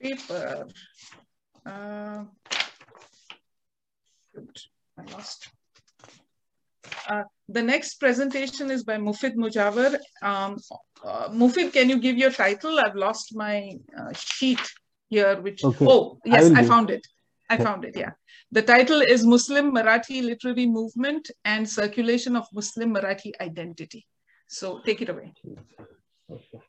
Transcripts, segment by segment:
paper. Uh, I lost. Uh, the next presentation is by Mufid Mujawar. Um, uh, Mufid, can you give your title? I've lost my uh, sheet here, which, okay. oh, yes, I, I found it. I found it, yeah. The title is Muslim Marathi Literary Movement and Circulation of Muslim Marathi Identity. So take it away. Okay.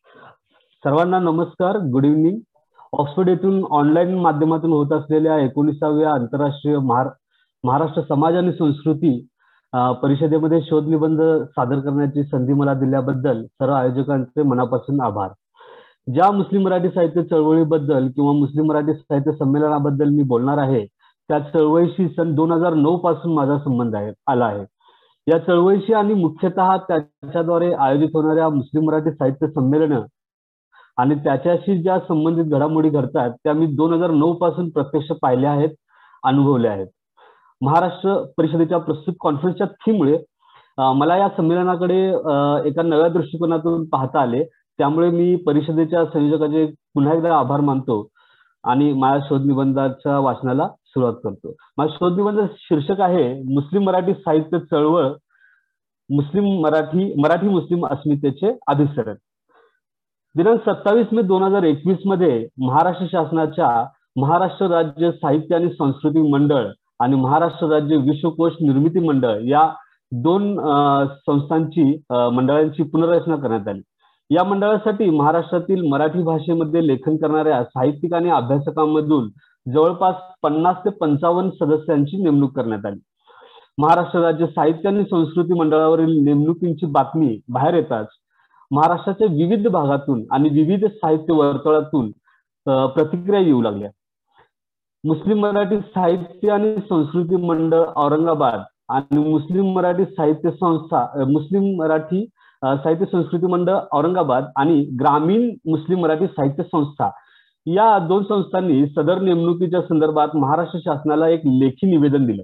Sarvana Namaskar, good evening. Oxford येथून online माध्यमातून होत असलेल्या एकोणीसाव्या आंतरराष्ट्रीय महार महाराष्ट्र समाज आणि संस्कृती परिषदेमध्ये शोध निबंध सादर करण्याची संधी मला दिल्याबद्दल सर्व आयोजकांचे मनापासून आभार. ज्या मुस्लिम मराठी साहित्य चळवळीबद्दल किंवा मुस्लिम मराठी साहित्य संमेलनाबद्दल मी बोलणार आहे त्या चळवळीशी सन दोन हजार नऊ पासून माझा संबंध आहे आला आहे. या चळवळीशी आणि मुख्यतः त्याच्याद्वारे आयोजित होणाऱ्या मुस्लिम मराठी साहित्य संमेलन आणि त्याच्याशी ज्या संबंधित घडामोडी घडतात त्या मी दोन हजार नऊ पासून प्रत्यक्ष पाहिल्या आहेत अनुभवल्या आहेत. महाराष्ट्र परिषदेच्या प्रस्तुत कॉन्फरन्सच्या थीममुळे मला या संमेलनाकडे एका नव्या दृष्टिकोनातून पाहता आले. त्यामुळे मी परिषदेच्या संयोजकाचे पुन्हा एकदा आभार मानतो आणि माझ्या शोध निबंधाच्या वाचनाला सुरुवात करतो. माझा शोध निबंध शीर्षक आहे मुस्लिम मराठी साहित्य चळवळ मुस्लिम मराठी मराठी मुस्लिम अस्मितेचे अभिसरण. दिनांक सत्तावीस मे दोन हजार एकवीसमध्ये महाराष्ट्र शासनाच्या महाराष्ट्र राज्य साहित्य आणि संस्कृती मंडळ आणि महाराष्ट्र राज्य विश्वकोश निर्मिती मंडळ या दोन संस्थांची मंडळांची पुनर्रचना करण्यात आली. या मंडळासाठी महाराष्ट्रातील मराठी भाषेमध्ये लेखन करणाऱ्या साहित्यिक आणि अभ्यासकांमधून जवळपास पन्नास ते पंचावन्न सदस्यांची नेमणूक करण्यात आली. महाराष्ट्र राज्य साहित्य आणि संस्कृती मंडळावरील नेमणुकींची बातमी बाहेर येताच महाराष्ट्राच्या विविध भागातून आणि विविध साहित्य वर्तुळातून प्रतिक्रिया येऊ लागल्या. मुस्लिम मराठी साहित्य आणि संस्कृती मंडळ औरंगाबाद आणि मुस्लिम मराठी साहित्य संस्था मुस्लिम मराठी साहित्य संस्कृती मंडळ औरंगाबाद आणि ग्रामीण मुस्लिम मराठी साहित्य संस्था या दोन संस्थांनी सदर नेमणुकीच्या संदर्भात महाराष्ट्र शासनाला एक लेखी निवेदन दिलं.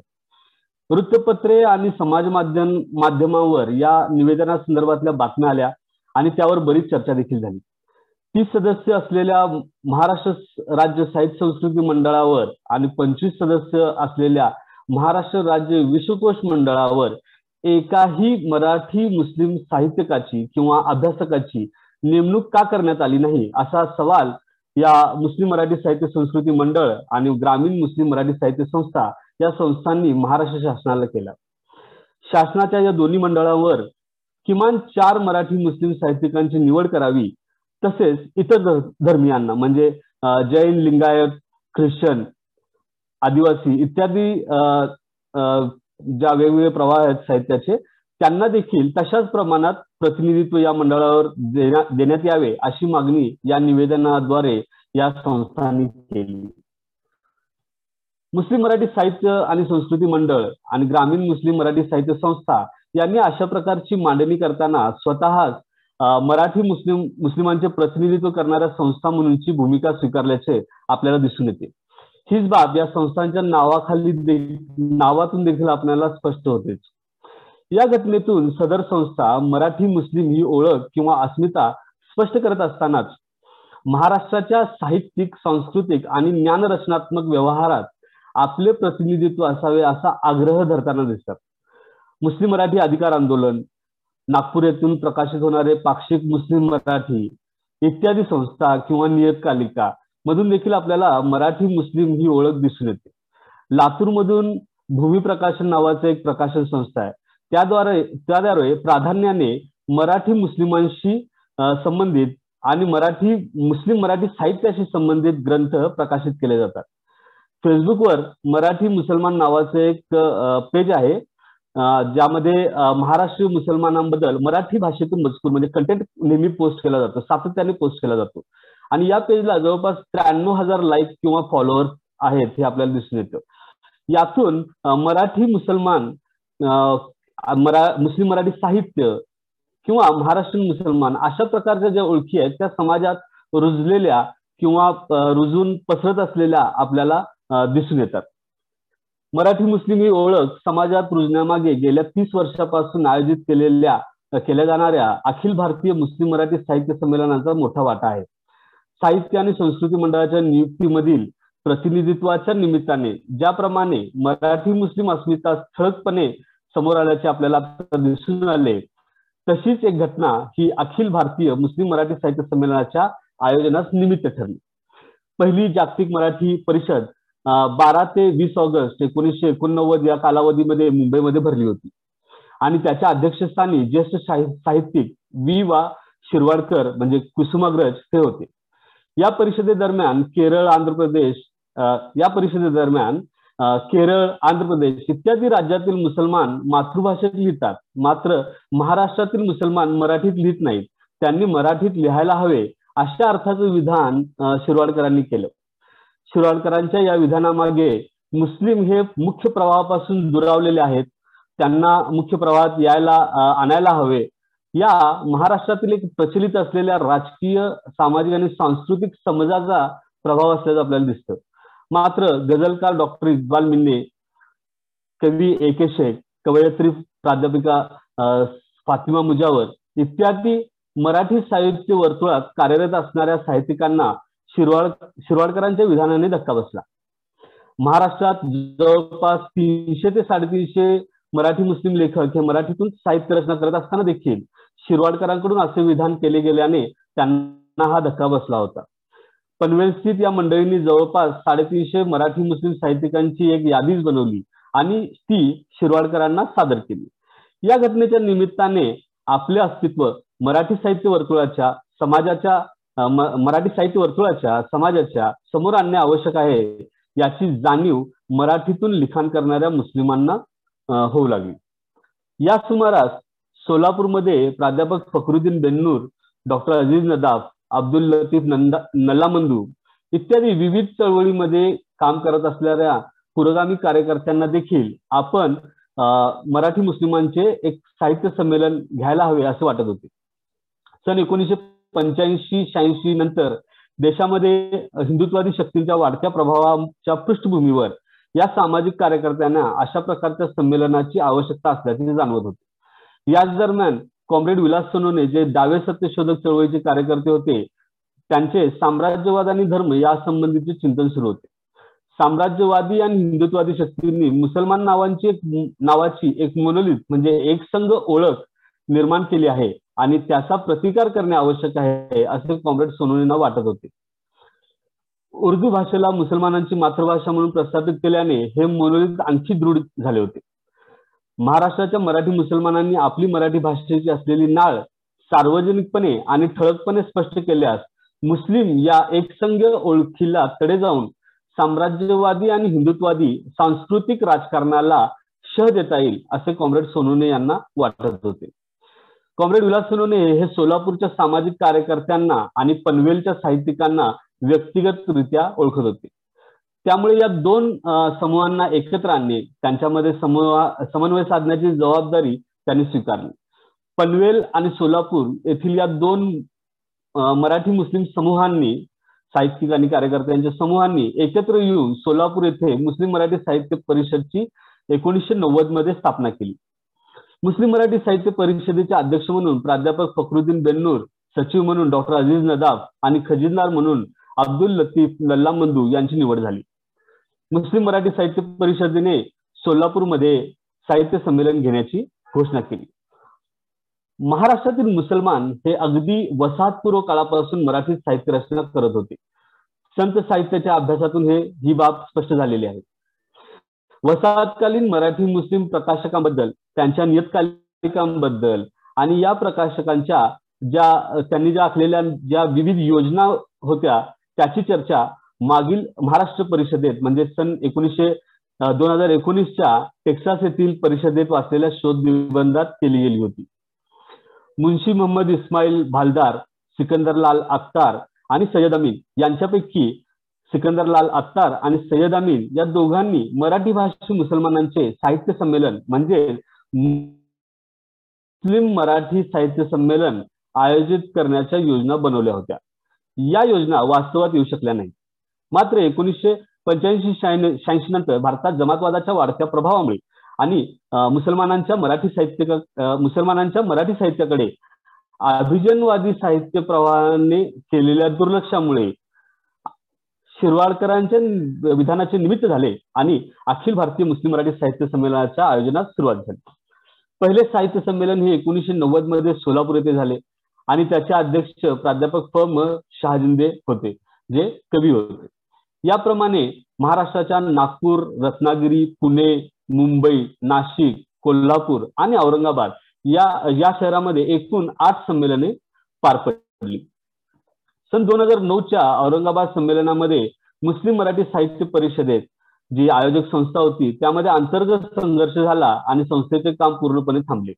वृत्तपत्रे आणि समाज माध्यम माध्यमांवर या निवेदनासंदर्भातल्या बातम्या आल्या. आणि त्यावर बरीच चर्चा देखील झाली. तीस सदस्य असलेल्या महाराष्ट्र राज्य साहित्य संस्कृती मंडळावर आणि पंचवीस सदस्य असलेल्या महाराष्ट्र राज्य विश्वकोश मंडळावर एकाही मराठी मुस्लिम साहित्यकाची किंवा अभ्यासकाची नेमणूक का करण्यात आली नाही असा सवाल या मुस्लिम मराठी साहित्य संस्कृती मंडळ आणि ग्रामीण मुस्लिम मराठी साहित्य संस्था या संस्थांनी महाराष्ट्र शासनाला केला. शासनाच्या या दोन्ही मंडळावर किमान चार मराठी मुस्लिम साहित्यिकांची निवड करावी तसेच इतर धर्मियांना म्हणजे जैन लिंगायत ख्रिश्चन आदिवासी इत्यादी ज्या वेगवेगळे प्रवाह आहेत साहित्याचे त्यांना देखील तशाच प्रमाणात प्रतिनिधित्व या मंडळावर देण्या- देण्यात यावे अशी मागणी या निवेदनाद्वारे या संस्थांनी केली. मुस्लिम मराठी साहित्य आणि संस्कृती मंडळ आणि ग्रामीण मुस्लिम मराठी साहित्य संस्था यांनी अशा प्रकारची मांडणी करताना स्वतःच मराठी मुस्लिम मुस्लिमांचे प्रतिनिधित्व करणाऱ्या संस्था म्हणूनची भूमिका स्वीकारल्याचे आपल्याला दिसून येते. हीच बाब या संस्थांच्या नावाखाली दे- नावातून देखील आपल्याला स्पष्ट होतेच या घटनेतून सदर संस्था मराठी मुस्लिम ही ओळख किंवा अस्मिता स्पष्ट करत असतानाच महाराष्ट्राच्या साहित्यिक सांस्कृतिक आणि ज्ञानरचनात्मक व्यवहारात आपले प्रतिनिधित्व असावे असा आग्रह धरताना दिसतात. मुस्लिम मराठी अधिकार आंदोलन नागपूर येथून प्रकाशित होणारे पाक्षिक मुस्लिम मराठी इत्यादी संस्था किंवा नियतकालिका मधून देखील आपल्याला मराठी मुस्लिम ही ओळख दिसून येते. लातूरमधून भूमी प्रकाशन नावाचं एक प्रकाशन संस्था आहे. त्याद्वारे त्याद्वारे प्राधान्याने मराठी मुस्लिमांशी संबंधित आणि मराठी मुस्लिम मराठी साहित्याशी संबंधित ग्रंथ प्रकाशित केले जातात. फेसबुकवर मराठी मुसलमान नावाचं एक पेज आहे. ज्यामध्ये महाराष्ट्रीय मुसलमानांबद्दल मराठी भाषेतून मजकूर म्हणजे कंटेंट नेहमी पोस्ट केला जातो सातत्याने पोस्ट केला जातो. आणि या पेजला जवळपास त्र्याण्णव हजार लाईक किंवा फॉलोअर्स आहेत हे आपल्याला दिसून येतं. यातून मराठी मुसलमान मरा मुस्लिम मराठी साहित्य किंवा महाराष्ट्रीयन मुसलमान अशा प्रकारच्या ज्या ओळखी आहेत त्या समाजात रुजलेल्या किंवा रुजून पसरत असलेल्या आपल्याला दिसून येतात. मराठी मुस्लिम ही ओळख समाजात रुजण्यामागे गेल्या तीस वर्षापासून आयोजित केलेल्या केल्या जाणाऱ्या अखिल भारतीय मुस्लिम मराठी साहित्य संमेलनाचा मोठा वाटा आहे. साहित्य आणि संस्कृती मंडळाच्या नियुक्तीमधील प्रतिनिधित्वाच्या निमित्ताने ज्याप्रमाणे मराठी मुस्लिम अस्मिता ठळकपणे समोर आल्याचे आपल्याला दिसून आले तशीच एक घटना ही अखिल भारतीय मुस्लिम मराठी साहित्य संमेलनाच्या आयोजनास निमित्त ठरली. पहिली जागतिक मराठी परिषद बारा ते वीस ऑगस्ट एकोणीसशे एकोणनव्वद या कालावधीमध्ये मुंबईमध्ये भरली होती. आणि त्याच्या अध्यक्षस्थानी ज्येष्ठ साहित्यिक वी वा शिरवाडकर म्हणजे कुसुमाग्रज हे होते. या परिषदेदरम्यान केरळ आंध्र प्रदेश या परिषदेदरम्यान केरळ आंध्र प्रदेश इत्यादी राज्यातील मुसलमान मातृभाषेत लिहितात. मात्र महाराष्ट्रातील मुसलमान मराठीत लिहित नाहीत. त्यांनी मराठीत लिहायला हवे अशा अर्थाचं विधान शिरवाडकरांनी केलं. शिरोडकरांच्या या विधानामागे मुस्लिम हे मुख्य प्रवाहापासून दुरावलेले आहेत. त्यांना मुख्य प्रवाहात यायला आणायला हवे. या महाराष्ट्रातील एक प्रचलित असलेल्या राजकीय सामाजिक आणि सांस्कृतिक समाजाचा प्रभाव असल्याचं आपल्याला दिसतं. मात्र गझलकार डॉक्टर इक्बाल मिन्ने कवी ए के शेख कवयत्री प्राध्यापिका फातिमा मुजावर इत्यादी मराठी साहित्य वर्तुळात कार्यरत असणाऱ्या साहित्यिकांना शिरवाड शिरवाडकरांच्या विधानाने धक्का बसला. महाराष्ट्रात जवळपास तीनशे ते साडेतीनशे मराठी मुस्लिम लेखक हे मराठीतून साहित्य रचना करत असताना देखील शिरवाडकरांकडून असे विधान केले गेल्याने त्यांना हा धक्का बसला होता. पनवेल स्थित या मंडळींनी जवळपास साडेतीनशे मराठी मुस्लिम साहित्यिकांची एक यादीच बनवली आणि ती शिरवाडकरांना सादर केली. या घटनेच्या निमित्ताने आपले अस्तित्व मराठी साहित्य वर्तुळाच्या समाजाच्या मराठी साहित्य वर्तुळाच्या समाजाच्या समोर आणणे आवश्यक आहे याची जाणीव मराठीतून लिखाण करणाऱ्या मुस्लिमांना होऊ लागली. या सुमारास सोलापूरमध्ये प्राध्यापक फखरुद्दीन बेन्नूर डॉक्टर अजीज नदाफ अब्दुल लतीफ नंदा नल्लामंदू इत्यादी विविध चळवळीमध्ये काम करत असणाऱ्या पुरोगामी कार्यकर्त्यांना देखील आपण मराठी मुस्लिमांचे एक साहित्य संमेलन घ्यायला हवे असे वाटत होते. सन एकोणीसशे पंच्याऐंशी शहाऐंशी नंतर देशामध्ये हिंदुत्वादी शक्तींच्या वाढत्या प्रभावाच्या पृष्ठभूमीवर या सामाजिक कार्यकर्त्यांना अशा प्रकारच्या संमेलनाची आवश्यकता असल्याचे ते जाणवत होते. याच दरम्यान कॉम्रेड विलास सोनोने जे डावे सत्यशोधक चळवळीचे कार्यकर्ते होते त्यांचे साम्राज्यवाद आणि धर्म या संबंधीचे चिंतन सुरू होते. साम्राज्यवादी आणि हिंदुत्वादी शक्तींनी मुसलमान नावांची एक नावाची एक मोनोलित म्हणजे एक संघ ओळख निर्माण केली आहे. आणि त्याचा प्रतिकार करणे आवश्यक आहे असे कॉम्रेड सोनोनींना वाटत होते. उर्दू भाषेला मुसलमानांची मातृभाषा म्हणून प्रस्थापित केल्याने हे मोनोलित आणखी दृढ झाले होते. महाराष्ट्राच्या मराठी मुसलमानांनी आपली मराठी भाषेची असलेली नाळ सार्वजनिकपणे आणि ठळकपणे स्पष्ट केल्यास मुस्लिम या एकसंघ ओळखीला तडे जाऊन साम्राज्यवादी आणि हिंदुत्वादी सांस्कृतिक राजकारणाला शह देता येईल असे कॉम्रेड सोनोने यांना वाटत होते. कॉम्रेड विलास सोनोने हे सोलापूरच्या सामाजिक कार्यकर्त्यांना आणि पनवेलच्या साहित्यिकांना व्यक्तिगतरित्या ओळखत होते. त्यामुळे या दोन समूहांना एकत्र आणणे त्यांच्यामध्ये समूह समन्वय साधण्याची जबाबदारी त्यांनी स्वीकारली. पनवेल आणि सोलापूर येथील या दोन मराठी मुस्लिम समूहांनी साहित्यिक आणि कार्यकर्त्यांच्या समूहांनी एकत्र येऊन सोलापूर येथे मुस्लिम मराठी साहित्य परिषदची एकोणीसशे नव्वदमध्ये स्थापना केली. मुस्लिम मराठी साहित्य परिषदेचे अध्यक्ष म्हणून प्राध्यापक फखरुद्दीन बेन्नूर सचिव म्हणून डॉक्टर अजीज नदाफ आणि खजिनदार म्हणून अब्दुल लतीफ लल्लामंदू यांची निवड झाली. मुस्लिम मराठी साहित्य परिषदेने सोलापूरमध्ये साहित्य संमेलन घेण्याची घोषणा केली. महाराष्ट्रातील मुसलमान हे अगदी वसाहतपूर्व काळापासून मराठी साहित्य रचना करत होते. संत साहित्याच्या अभ्यासातून हे ही बाब स्पष्ट झालेली आहे. वसाहतकालीन मराठी मुस्लिम प्रकाशकांबद्दल त्यांच्या नियतकालिकांबद्दल आणि या प्रकाशकांच्या ज्या त्यांनी ज्या आखलेल्या ज्या विविध योजना होत्या त्याची चर्चा मागील महाराष्ट्र परिषदेत म्हणजे सन एकोणीसशे दोन हजार एकोणीसच्या टेक्सास येथील परिषदेत वाचलेल्या शोध निबंधात केली गेली होती. मुन्शी मोहम्मद इस्माईल भालदार सिकंदरलाल अख्तार आणि सय्यद अमीन यांच्यापैकी सिकंदरलाल अत्तार आणि सय्यद अमीन या दोघांनी मराठी भाषी मुसलमानांचे साहित्य संमेलन म्हणजे मुस्लिम मराठी साहित्य संमेलन आयोजित करण्याच्या योजना बनवल्या होत्या. या योजना वास्तवात येऊ शकल्या नाही मात्र एकोणीसशे पंच्याऐंशी शहाऐंशी नंतर भारतात जमातवादाच्या वाढत्या प्रभावामुळे आणि मुसलमानांच्या मराठी साहित्य मुसलमानांच्या मराठी साहित्याकडे अभिजनवादी साहित्य प्रवाहाने केलेल्या दुर्लक्षामुळे शिरवाडकरांच्या विधानाचे निमित्त झाले आणि अखिल भारतीय मुस्लिम मराठी साहित्य संमेलनाच्या आयोजनात सुरुवात झाली. पहिले साहित्य संमेलन हे एकोणीसशे नव्वदमध्ये सोलापूर येथे झाले आणि त्याचे अध्यक्ष प्राध्यापक फ म. शहाजिंदे होते जे कवी होते. याप्रमाणे महाराष्ट्राच्या नागपूर रत्नागिरी पुणे मुंबई नाशिक कोल्हापूर आणि औरंगाबाद या या शहरामध्ये एकूण आठ संमेलने पार पडली. सन दोन हजार नऊच्या औरंगाबाद संमेलनामध्ये मुस्लिम मराठी साहित्य परिषदेत जी आयोजक संस्था होती त्यामध्ये अंतर्गत संघर्ष झाला आणि संस्थेचे काम पूर्णपणे थांबले.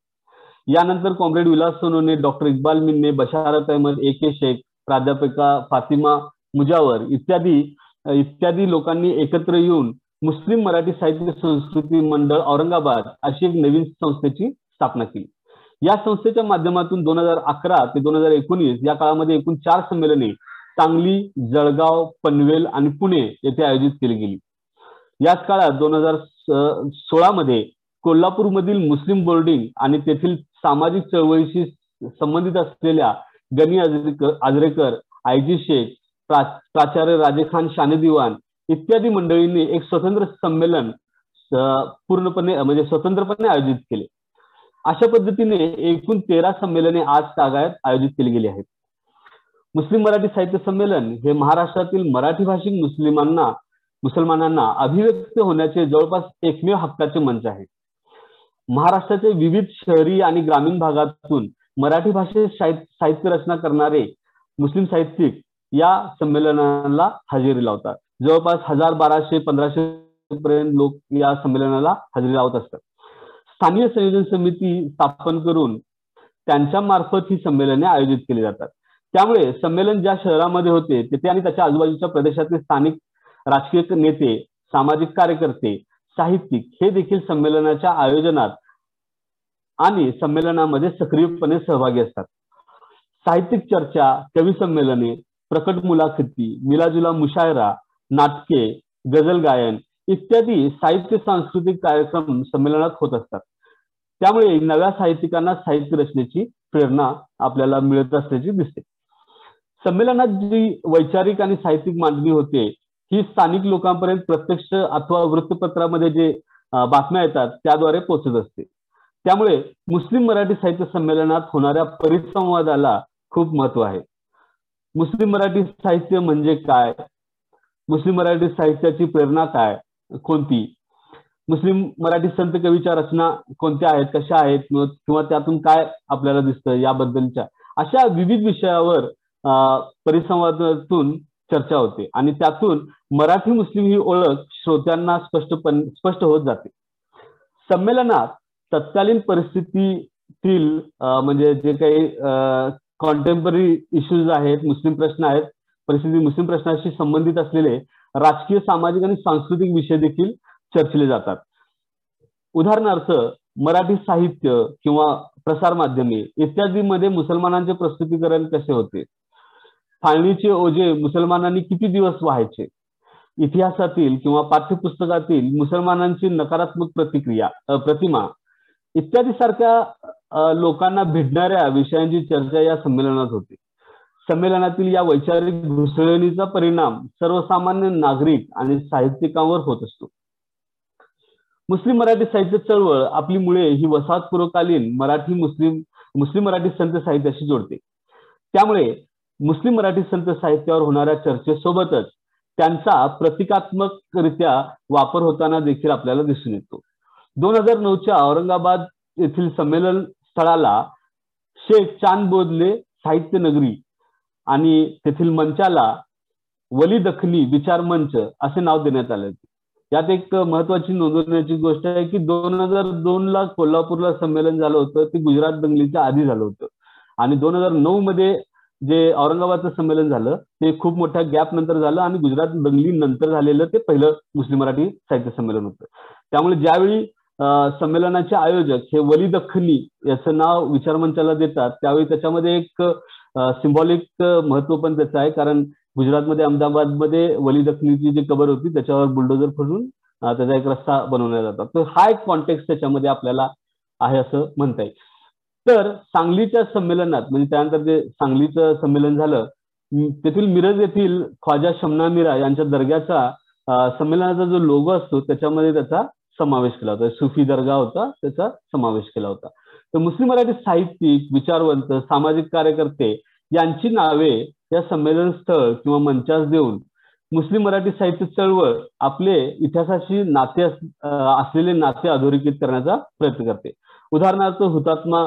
यानंतर comrade Vilas Sonone doctor Iqbal Minne Basharat Ahmad A K Shaikh प्राध्यापिका फातिमा मुजावर इत्यादी इत्यादी लोकांनी एकत्र येऊन मुस्लिम मराठी साहित्य संस्कृती मंडळ औरंगाबाद अशी एक नवीन संस्थेची स्थापना केली. या संस्थेच्या माध्यमातून दोन हजार अकरा ते दोन हजार एकोणीस या काळामध्ये एकूण चार संमेलने सांगली जळगाव पनवेल आणि पुणे येथे आयोजित केली गेली. याच काळात दोन हजार सोळा मध्ये कोल्हापूरमधील मुस्लिम बोर्डिंग आणि तेथील सामाजिक चळवळीशी संबंधित असलेल्या गनी आजरेकर आयजी शेख प्राचार्य राजेखान शाने दिवान इत्यादी मंडळींनी एक स्वतंत्र संमेलन पूर्णपणे म्हणजे स्वतंत्रपणे आयोजित केले. अशा पद्धतीने एकूण तेरा संमेलने आज तागायत आयोजित केली गेली आहेत. मुस्लिम मराठी साहित्य संमेलन हे महाराष्ट्रातील मराठी भाषिक मुस्लिमांना मुसलमानांना अभिव्यक्त होण्याचे जवळपास एकमेव हक्काचे मंच आहे. महाराष्ट्राचे विविध शहरी आणि ग्रामीण भागातून मराठी भाषेत साहित्य रचना करणारे मुस्लिम साहित्यिक या संमेलनाला हजेरी लावतात. जवळपास हजार बाराशे पंधराशे पर्यंत लोक या संमेलनाला हजेरी लावत असतात. स्थानीय संयोजन समिती स्थापन करून त्यांच्या मार्फत ही संमेलने आयोजित केली जातात. त्यामुळे संमेलन ज्या शहरामध्ये होते तेथे आणि त्याच्या आजूबाजूच्या प्रदेशातील स्थानिक राजकीय नेते सामाजिक कार्यकर्ते साहित्यिक हे देखील संमेलनाच्या आयोजनात आणि संमेलनामध्ये सक्रियपणे सहभागी असतात. साहित्यिक चर्चा कवी संमेलने प्रकट मुलाखती मिलाजुला मुशायरा नाटके गझल गायन इत्यादी साहित्य सांस्कृतिक कार्यक्रम संमेलनात होत असतात. त्यामुळे नव्या साहित्यिकांना साहित्य रचनेची प्रेरणा आपल्याला मिळत असल्याची दिसते. संमेलनात जी वैचारिक आणि साहित्यिक मांडणी होते ही स्थानिक लोकांपर्यंत प्रत्यक्ष अथवा वृत्तपत्रामध्ये जे बातम्या येतात त्याद्वारे पोहोचत असते. त्यामुळे मुस्लिम मराठी साहित्य संमेलनात होणाऱ्या परिसंवादाला खूप महत्त्व आहे. मुस्लिम मराठी साहित्य म्हणजे काय? मुस्लिम मराठी साहित्याची प्रेरणा काय? कोणती? मुस्लिम मराठी संत कवीच्या रचना कोणत्या आहेत? कशा आहेत? किंवा त्यातून काय आपल्याला दिसतं याबद्दलच्या? अशा विविध विषयावर परिसंवादातून चर्चा होते. आणि त्यातून मराठी मुस्लिम ही ओळख श्रोत्यांना स्पष्टपण स्पष्ट होत जाते. संमेलनात तत्कालीन परिस्थितीतील म्हणजे जे काही कॉन्टेम्पररी इश्यूज आहेत मुस्लिम प्रश्न आहेत परिस्थिती मुस्लिम प्रश्नाशी संबंधित असलेले राजकीय सामाजिक आणि सांस्कृतिक विषय देखील चर्चले जातात. उदाहरणार्थ मराठी साहित्य किंवा प्रसार माध्यमे इत्यादीमध्ये मुसलमानांचे प्रस्तुतीकरण कसे होते? फाळणीचे ओझे मुसलमानांनी किती दिवस व्हायचे? इतिहासातील किंवा पाठ्यपुस्तकातील मुसलमानांची नकारात्मक प्रतिक्रिया प्रतिमा इत्यादी सारख्या लोकांना भिडणाऱ्या विषयांची चर्चा या संमेलनात होते. संमेलनातील या वैचारिक घुसळणीचा परिणाम सर्वसामान्य नागरिक आणि साहित्यिकांवर होत असतो. मुस्लिम मराठी साहित्य चळवळ आपली मुळे ही वसाहतपूर्वकालीन मराठी मुस्लिम मुस्लिम मराठी संत साहित्याशी जोडते. त्यामुळे मुस्लिम मराठी संत साहित्यावर होणाऱ्या चर्चेसोबतच त्यांचा प्रतिकात्मकरित्या वापर होताना देखील आपल्याला दिसून येतो. दोन हजार नऊच्या औरंगाबाद येथील संमेलन स्थळाला शेख चांद बोधले साहित्य नगरी आणि तेथील मंचाला वली दखनी विचार मंच असे नाव देण्यात आले यात एक महत्वाची नोंदवण्याची गोष्ट आहे की दोन हजार दोन ला कोल्हापूरला संमेलन झालं होतं ते गुजरात दंगलीच्या आधी झालं होतं. आणि दोन हजार नऊ मध्ये जे औरंगाबादचं संमेलन झालं ते खूप मोठ्या गॅप नंतर झालं आणि गुजरात दंगली नंतर झालेलं ते पहिलं मुस्लिम मराठी साहित्य संमेलन होतं. त्यामुळे ज्यावेळी संमेलनाचे आयोजक हे वली दख्खनी याचं नाव विचारमंचाला देतात त्यावेळी त्याच्यामध्ये एक सिम्बॉलिक महत्त्व पण त्याचं आहे. कारण गुजरातमध्ये अहमदाबादमध्ये वली दखनीची जी कबर होती त्याच्यावर बुलडोजर फसून त्याचा एक रस्ता बनवला जातात. तर हा एक कॉन्टेक्स्ट त्याच्यामध्ये आपल्याला आहे असं म्हणता येईल. तर सांगलीच्या संमेलनात म्हणजे त्यानंतर जे सांगलीचं संमेलन झालं तेथील मिरज येथील ख्वाजा शमना मिरा यांच्या दर्ग्याचा संमेलनाचा जो लोगो असतो त्याच्यामध्ये त्याचा समावेश केला होता. सुफी दर्गा होता त्याचा समावेश केला होता. तर मुस्लिम मराठी साहित्यिक विचारवंत सामाजिक कार्यकर्ते यांची नावे या संमेलन स्थळ किंवा मंचास देऊन मुस्लिम मराठी साहित्य चळवळ आपले इतिहासाशी नाते असलेले नाते अधोरेखित करण्याचा प्रयत्न करते. उदाहरणार्थ हुतात्मा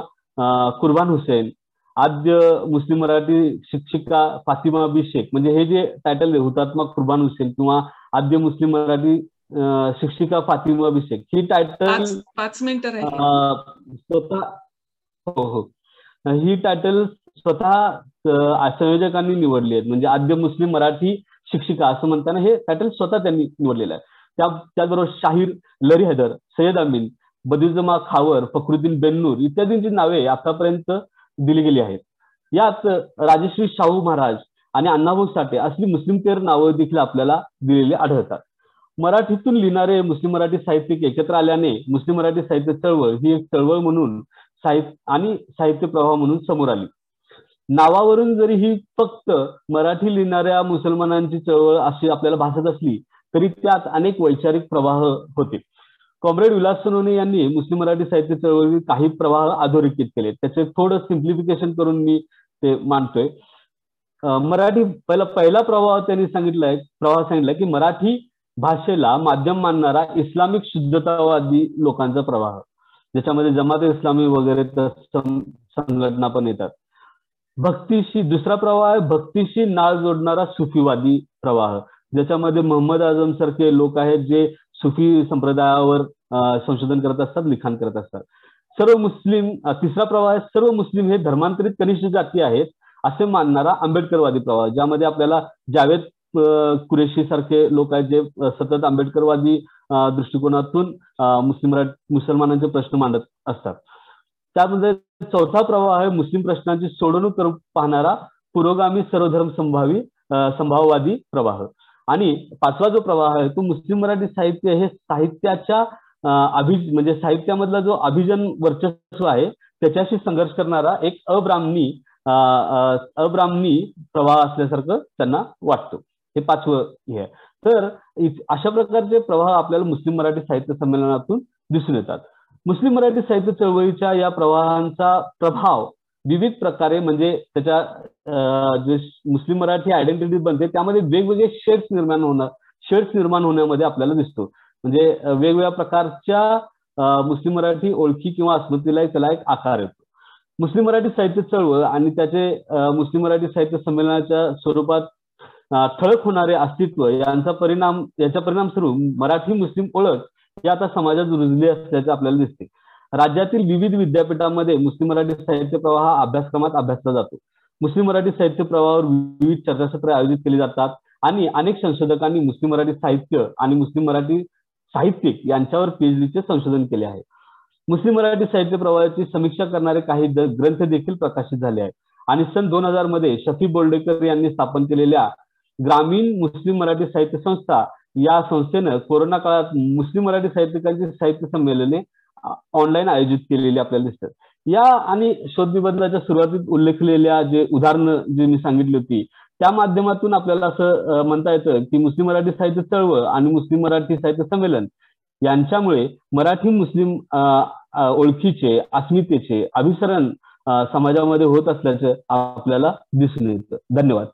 कुर्बान हुसेन आद्य मुस्लिम मराठी शिक्षिका फातिमा अभिषेक म्हणजे हे जे टायटल आहे हुतात्मा कुर्बान हुसेन किंवा आद्य मुस्लिम मराठी शिक्षिका फातिमा शेख ही टायटल पाच मिनिट स्वतः हो हो. ही टायटल स्वतः संयोजकांनी निवडली आहेत. म्हणजे आद्य मुस्लिम मराठी शिक्षिका असं म्हणताना हे टायटल स्वतः त्यांनी निवडलेलं आहे. त्या त्याचबरोबर शाहीर लरी हैदर सय्यद अमीन बदिजमा खावर फखरुद्दीन बेन्नूर इत्यादींची नावे आतापर्यंत दिली गेली आहेत. यात राजश्री शाहू महाराज आणि अण्णाभाऊ साठे असली मुस्लिमतेर नावं देखील आपल्याला दिलेली आढळतात. मराठीतून लिहिणारे मुस्लिम मराठी साहित्यिक एकत्र आल्याने मुस्लिम मराठी साहित्य चळवळ ही एक चळवळ म्हणून साहित्य आणि साहित्य प्रवाह म्हणून समोर आली. नावावरून जरी ही फक्त मराठी लिहिणाऱ्या मुसलमानांची चळवळ अशी आपल्याला भासत असली तरी त्यात अनेक वैचारिक प्रवाह होते. कॉम्रेड विलास सोनवणे यांनी मुस्लिम मराठी साहित्य चळवळीतील काही प्रवाह अधोरेखित केले त्याचे थोडं सिम्प्लिफिकेशन करून मी ते मानतोय मराठी पहिला पहिला प्रवाह त्यांनी सांगितलाय प्रवाह सांगितलाय की मराठी भाषेला माध्यम मानणारा इस्लामिक शुद्धतावादी लोकांचा प्रवाह. ज्याच्यामध्ये जमात इस्लामी वगैरे संघटना पण येतात. भक्तीशी दुसरा प्रवाह आहे भक्तीशी नाळ जोडणारा सुफीवादी प्रवाह. ज्याच्यामध्ये मोहम्मद आझम सारखे लोक आहेत जे सुफी संप्रदायावर संशोधन करत असतात लिखाण करत असतात. सर्व मुस्लिम तिसरा प्रवाह आहे सर्व मुस्लिम हे धर्मांतरित कनिष्ठ जाती आहेत असे मानणारा आंबेडकरवादी प्रवाह ज्यामध्ये आपल्याला जावेद कुरेशी सारखे लोक आहेत जे सतत आंबेडकरवादी दृष्टिकोनातून मुस्लिम मुसलमानांचे प्रश्न मांडत असतात. त्यामध्ये चौथा प्रवाह आहे मुस्लिम प्रश्नांची सोडवणूक करून पाहणारा पुरोगामी सर्वधर्म संभावी संभाववादी प्रवाह. आणि पाचवा जो प्रवाह आहे तो मुस्लिम मराठी साहित्य हे साहित्याच्या अभि म्हणजे साहित्यामधला जो अभिजन वर्चस्व आहे त्याच्याशी संघर्ष करणारा एक अब्राह्मणी अब्राह्मणी प्रवाह असल्यासारखं त्यांना वाटतं. हे पाचवं हे आहे. तर अशा प्रकारचे प्रवाह आपल्याला मुस्लिम मराठी साहित्य संमेलनातून दिसून येतात. मुस्लिम मराठी साहित्य चळवळीच्या या प्रवाहांचा प्रभाव विविध प्रकारे म्हणजे त्याच्या जे मुस्लिम मराठी आयडेंटिटी बनते त्यामध्ये वेगवेगळे शेड्स निर्माण होणार शेड्स निर्माण होण्यामध्ये आपल्याला दिसतो. म्हणजे वेगवेगळ्या प्रकारच्या मुस्लिम मराठी ओळखी किंवा अस्मृतीला त्याला एक आकार येतो. मुस्लिम मराठी साहित्य चळवळ आणि त्याचे मुस्लिम मराठी साहित्य संमेलनाच्या स्वरूपात ठळक होणारे अस्तित्व यांचा परिणाम याचा परिणाम स्वरूप मराठी मुस्लिम ओळख ही आता समाजात रुजली असल्याचे आपल्याला दिसते. राज्यातील विविध विद्यापीठांमध्ये मुस्लिम मराठी साहित्य प्रवाह हा अभ्यासक्रमात अभ्यासला जातो. मुस्लिम मराठी साहित्य प्रवाहावर विविध चर्चासत्र आयोजित केली जातात आणि अनेक संशोधकांनी मुस्लिम मराठी साहित्य आणि मुस्लिम मराठी साहित्यिक यांच्यावर पीएचडीचे संशोधन केले आहे. मुस्लिम मराठी साहित्य प्रवाहाची समीक्षा करणारे काही ग्रंथ देखील प्रकाशित झाले आहेत. आणि सन दोन हजारमध्ये शफी बोर्डेकर यांनी स्थापन केलेल्या ग्रामीण मुस्लिम मराठी साहित्य संस्था या संस्थेनं कोरोना काळात मुस्लिम मराठी साहित्यिकांची साहित्य संमेलने ऑनलाईन आयोजित केलेली आपल्याला दिसतात. या आणि शोध निबंधाच्या सुरुवातीत उल्लेखलेल्या जे उदाहरणं जे मी सांगितली होती त्या माध्यमातून आपल्याला असं म्हणता येतं की मुस्लिम मराठी साहित्य चळवळ आणि मुस्लिम मराठी साहित्य संमेलन यांच्यामुळे मराठी मुस्लिम ओळखीचे अस्मितेचे अभिसरण समाजामध्ये होत असल्याचं आपल्याला दिसून येतं. धन्यवाद.